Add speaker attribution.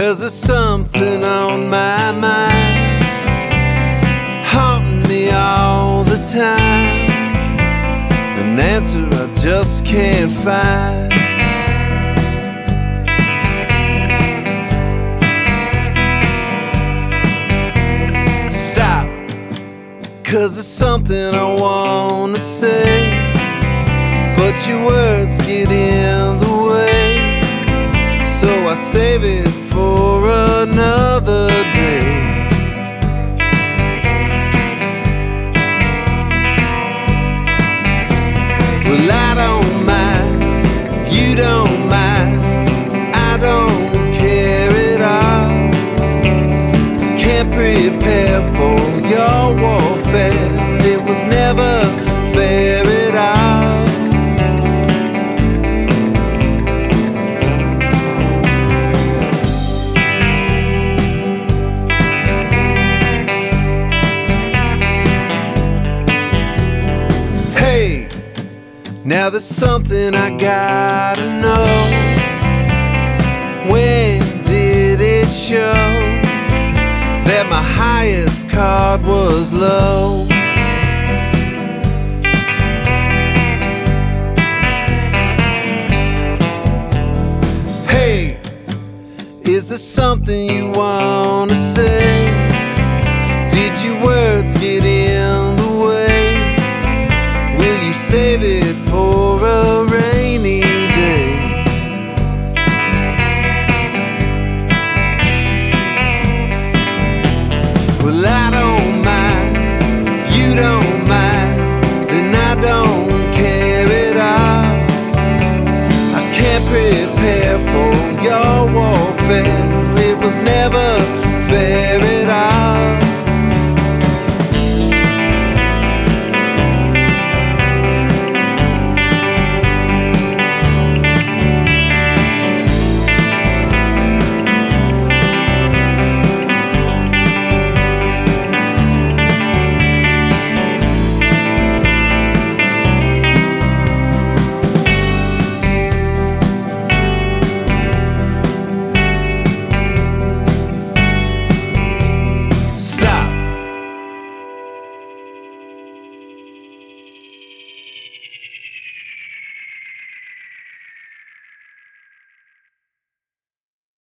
Speaker 1: Cause there's something on my mind, haunting me all the time. An answer I just can't find. Stop, cause there's something I wanna say, but your words get in I save it for another day. Well, I don't mind you don't mind. I don't care at all. Can't prepare for your warfare. It was never Now there's something I gotta know. When did it show that my highest card was low? Hey, is there something you wanna say? Did your words get in? prepare for your warfare. It was never fair.